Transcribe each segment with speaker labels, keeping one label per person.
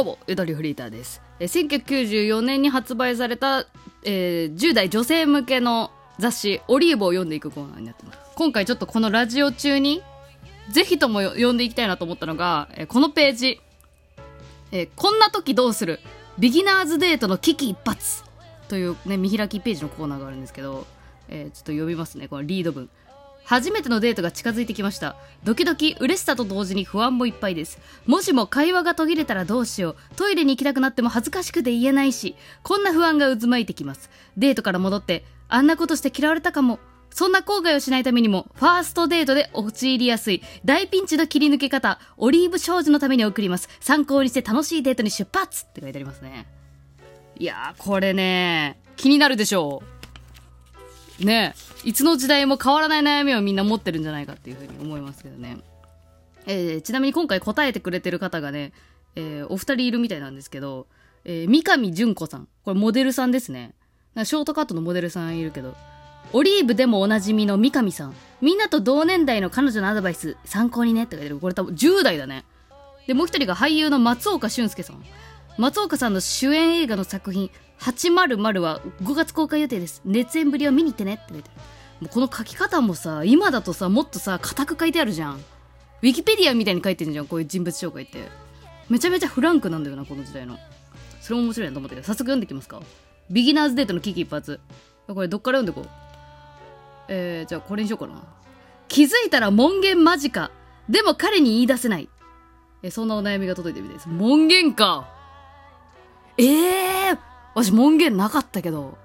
Speaker 1: どうも、ゆとりフリーターです。え1994年に発売された、えー10代女性向けの雑誌、オリーブを読んでいくコーナーになってます。今回ちょっとこのラジオ中に、ぜひとも読んでいきたいなと思ったのが、えーこのページ、えーこんな時どうするビギナーズデートの危機一髪というね、見開きページのコーナーがあるんですけど、えーちょっと読みますね、このリード文。初めてのデートが近づいてきました。ドキドキ、嬉しさと同時に不安もいっぱいです。もしも会話が途切れたらどうしよう。トイレに行きたくなっても恥ずかしくて言えないし、こんな不安が渦巻いてきます。デートから戻って、あんなことして嫌われたかも。そんな後悔をしないためにも、ファーストデートで陥りやすい、大ピンチの切り抜け方、オリーブ少女のために送ります。参考にして楽しいデートに出発って書いてありますね。いやー、これね、気になるでしょう。ねいつの時代も変わらない悩みをみんな持ってるんじゃないかっていうふうに思いますけどね。えーちなみに今回答えてくれてる方がね、えーお二人いるみたいなんですけど、えー三上純子さん。これモデルさんですね。ショートカットのモデルさんいるけど、オリーブでもおなじみの三上さん。みんなと同年代の彼女のアドバイス、参考にねって書いてる。これ多分10代だね。で、もう一人が俳優の松岡俊介さん。松岡さんの主演映画の作品、800は5月公開予定です。熱演ぶりを見に行ってねって書いて。もうこの書き方もさ、今だとさ、もっとさ、硬く書いてあるじゃん。ウィキペディアみたいに書いてるじゃん、こういう人物紹介って。めちゃめちゃフランクなんだよな、この時代の。それも面白いなと思ったけど、早速読んでいきますか。ビギナーズデートの危機一髪。これどっから読んでこう？えー、じゃあこれにしようかな。気づいたら門限間近。でも彼に言い出せない。え、そんなお悩みが届いてるみたいです。門限か。ええー、私門限なかったけど。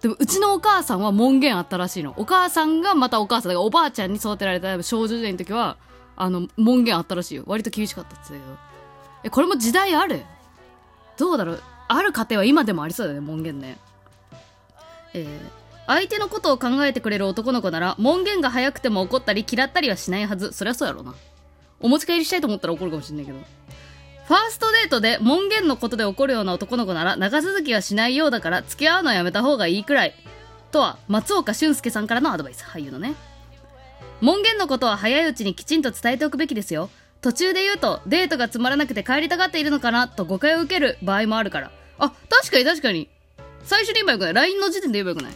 Speaker 1: でも、うちのお母さんは門限あったらしいの。お母さんがまたお母さん、だからおばあちゃんに育てられた少女時代の時は、あの、門限あったらしいよ。割と厳しかったって言ってたけど。え、これも時代ある？どうだろう？ある家庭は今でもありそうだよね、門限ね。えー相手のことを考えてくれる男の子なら、門限が早くても怒ったり嫌ったりはしないはず。そりゃそうやろうな。お持ち帰りしたいと思ったら怒るかもしれないけど。ファーストデートで門限のことで怒るような男の子なら長続きはしないようだから付き合うのはやめた方がいいくらい。とは松岡俊介さんからのアドバイス。俳優のね。門限のことは早いうちにきちんと伝えておくべきですよ。途中で言うとデートがつまらなくて帰りたがっているのかなと誤解を受ける場合もあるから。あ、確かに確かに。最初に言えばよくない ?LINE の時点で言えばよくない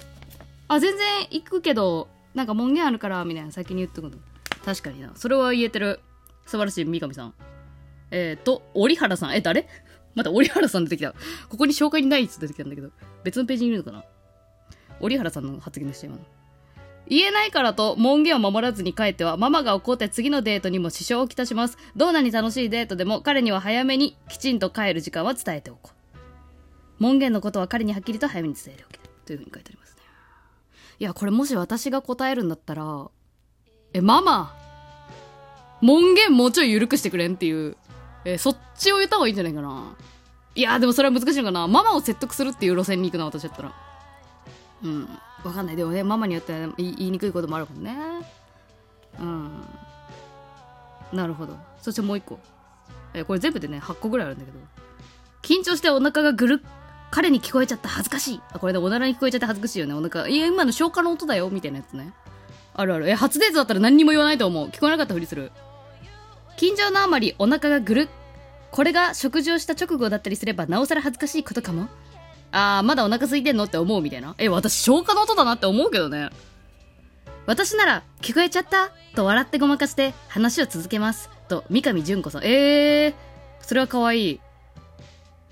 Speaker 1: あ、全然行くけど、なんか門限あるから、みたいな先に言っとくの。確かにな。それは言えてる。素晴らしい、三上さん。えーと、折原さん。え、誰？また折原さん出てきた。ここに紹介にないやつ出てきたんだけど。別のページにいるのかな？折原さんの発言でした、今の。言えないからと門限を守らずに帰ってはママが怒って次のデートにも支障をきたします。どんなに楽しいデートでも彼には早めにきちんと帰る時間は伝えておこう。門限のことは彼にはっきりと早めに伝えておけ。というふうに書いてありますね。いや、これもし私が答えるんだったら、え、ママ門限もうちょい緩くしてくれんっていう、え、そっちを言った方がいいんじゃないかな。いや、でもそれは難しいのかな。ママを説得するっていう路線に行くな、私だったら。うん。わかんない。でもね、ママによっては言いにくいこともあるもんね。うん。なるほど。そしてもう一個。え、これ全部でね、8個ぐらいあるんだけど。緊張してお腹がぐるっ彼に聞こえちゃった恥ずかしい。あ、これでおならに聞こえちゃって恥ずかしいよね。お腹、いや、今の消化の音だよ、みたいなやつね。あるある。え、初デートだったら何にも言わないと思う。聞こえなかったふりする。緊張のあまりお腹がぐるっ。これが食事をした直後だったりすれば、なおさら恥ずかしいことかも？あー、まだお腹空いてんのって思うみたいな。え、私消化の音だなって思うけどね。私なら、聞こえちゃった？と笑ってごまかして、話を続けます。と、三上純子さん。えー、それは可愛い。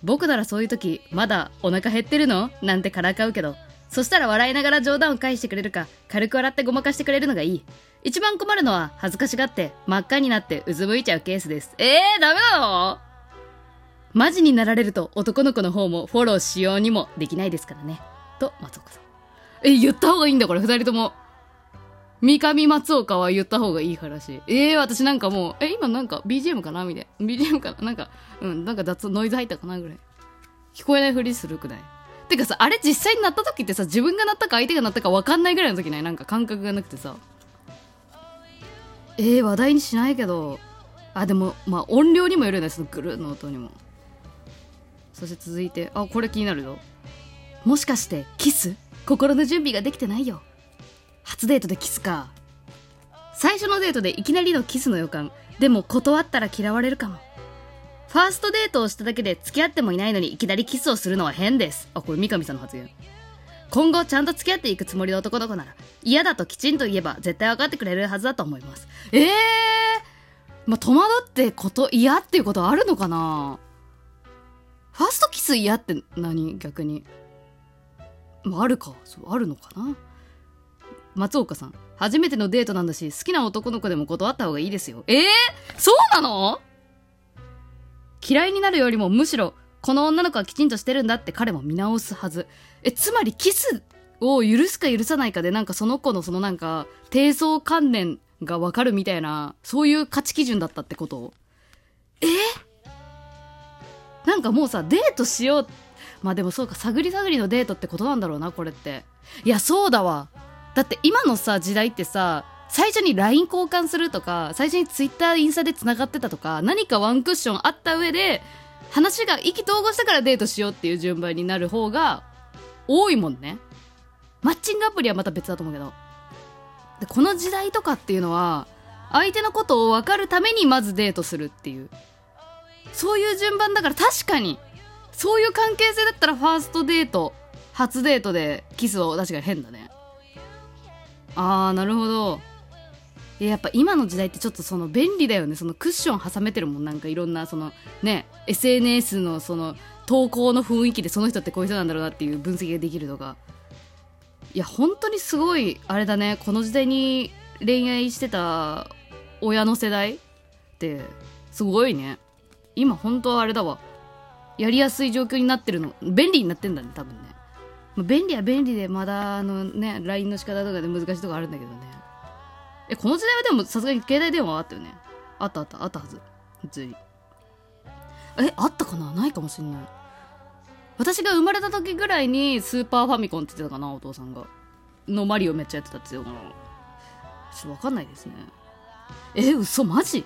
Speaker 1: 僕ならそういう時、まだお腹減ってるの？なんてからかうけど、そしたら笑いながら冗談を返してくれるか、軽く笑ってごまかしてくれるのがいい。一番困るのは、恥ずかしがって、真っ赤になってうずむいちゃうケースです。えー、ダメなの？マジになられると男の子の方もフォローしようにもできないですからね。と、松岡さん。え、言った方がいいんだ、これ、二人とも。三上松岡は言った方がいいからしい。えー、私なんかもう、え、今なんか BGM かな？みたいな。BGM かな？なんか、うん、なんか雑、ノイズ入ったかなぐらい。聞こえないふりするくない？てかさ、あれ実際になった時ってさ、自分がなったか相手がなったか分かんないぐらいの時ない？なんか感覚がなくてさ。えー、話題にしないけど、あ、でも、まあ音量にもよるよね、そのぐるの音にも。そして続いて、あ、これ気になるよ。もしかして、キス？心の準備ができてないよ。初デートでキスか。最初のデートでいきなりのキスの予感。でも断ったら嫌われるかも。ファーストデートをしただけで付き合ってもいないのにいきなりキスをするのは変です。あこれ三上さんの発言。今後ちゃんと付き合っていくつもりの男の子なら嫌だときちんと言えば絶対分かってくれるはずだと思います。ええー、まあ戸惑ってこと嫌っていうことあるのかな？ファーストキス嫌って何？逆に。まああるか。そうあるのかな？松岡さん初めてのデートなんだし好きな男の子でも断った方がいいですよ。ええー、そうなの？嫌いになるよりもむしろこの女の子はきちんとしてるんだって彼も見直すはず。えつまりキスを許すか許さないかでなんかその子のそのなんか低層観念がわかるみたいなそういう価値基準だったってこと？え？なんかもうさデートしよう。まあでもそうか探り探りのデートってことなんだろうなこれって。いやそうだわ。だって今のさ時代ってさ最初に LINE 交換するとか最初に Twitter インスタでつながってたとか何かワンクッションあった上で話が意気投合したからデートしようっていう順番になる方が多いもんね。マッチングアプリはまた別だと思うけど。でこの時代とかっていうのは相手のことを分かるためにまずデートするっていう。そういう順番だから確かにそういう関係性だったらファーストデート初デートでキスを確かに変だね。あーなるほど。やっぱ今の時代ってちょっとその便利だよね。そのクッション挟めてるもん。なんかいろんなそのね SNS のその投稿の雰囲気でその人ってこういう人なんだろうなっていう分析ができるとかいや本当にすごいあれだね。この時代に恋愛してた親の世代ってすごいね。今本当はあれだわ。やりやすい状況になってるの。便利になってんだね多分ね。便利は便利でまだあのね LINE の仕方とかで難しいとこあるんだけどね。えこの時代はでもさすがに携帯電話あったよね。あったあった。あったはず。普通に。えあったかな？ないかもしんない。私が生まれた時ぐらいにスーパーファミコンって言ってたかな？お父さんが。のマリオめっちゃやってたって言ってたかなちょっとわかんないですね。え嘘マジ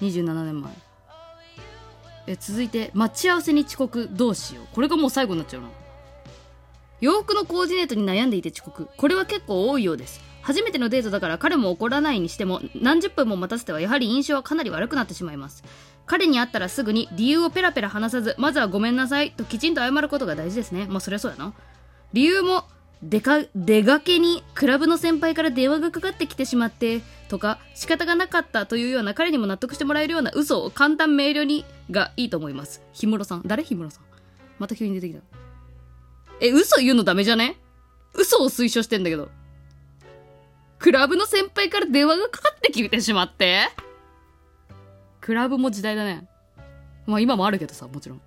Speaker 1: ?27 年前。え続いて待ち合わせに遅刻どうしよう。これがもう最後になっちゃうな。洋服のコーディネートに悩んでいて遅刻。これは結構多いようです。初めてのデートだから彼も怒らないにしても何十分も待たせてはやはり印象はかなり悪くなってしまいます。彼に会ったらすぐに理由をペラペラ話さずまずはごめんなさいときちんと謝ることが大事ですね。まあそりゃそうやな。理由も出か出がけにクラブの先輩から電話がかかってきてしまってとか仕方がなかったというような彼にも納得してもらえるような嘘を簡単明瞭にがいいと思います。氷室さん。誰？氷室さん。また急に出てきた。え嘘言うのダメじゃね？嘘を推奨してんだけど。クラブの先輩から電話がかかってきてしまってクラブも時代だね。まあ今もあるけどさ、もちろん。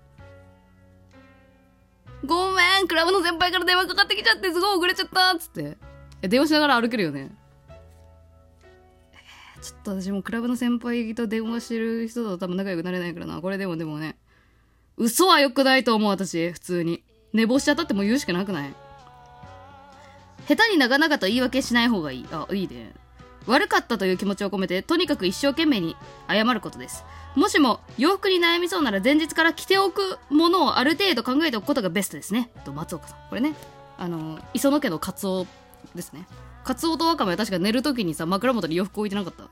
Speaker 1: ごめんクラブの先輩から電話かかってきちゃってすごい遅れちゃったつって。え、電話しながら歩けるよね。ちょっと私もクラブの先輩と電話してる人と多分仲良くなれないからな。これでもでもね。嘘は良くないと思う私、普通に。寝坊しちゃったってもう言うしかなくない？下手に長々と言い訳しない方がいい。あ、いいね。悪かったという気持ちを込めて、とにかく一生懸命に謝ることです。もしも洋服に悩みそうなら前日から着ておくものをある程度考えておくことがベストですね。と、松岡さん。これね、あの、磯野家のカツオですね。カツオとワカメは確か寝るときにさ、枕元に洋服置いてなかった。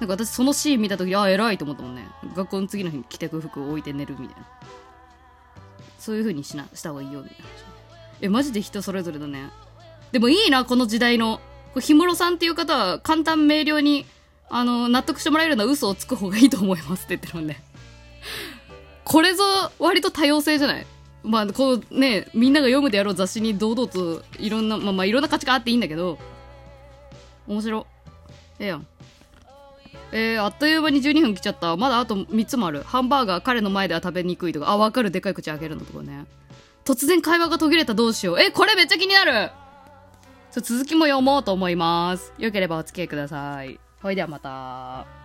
Speaker 1: なんか私そのシーン見たときに、あ、偉いと思ったもんね。学校の次の日に着てく服を置いて寝るみたいな。そういう風にしな、した方がいいよ、みたいな。え、マジで人それぞれだね。でもいいな、この時代の。こ、氷室さんっていう方は簡単明瞭に、あの、納得してもらえるような嘘をつく方がいいと思いますって言ってるもんね。これぞ割と多様性じゃない？まあ、こうね、みんなが読むであろう雑誌に堂々といろんな、まあまあいろんな価値観あっていいんだけど、面白。ええやん。えー、あっという間に12分来ちゃった。まだあと3つもある。ハンバーガー彼の前では食べにくいとか。あ、わかる。でかい口開けるのとかね。突然会話が途切れたどうしよう。え、これめっちゃ気になる続きも読もうと思います。よければお付き合いください。ほいではまた。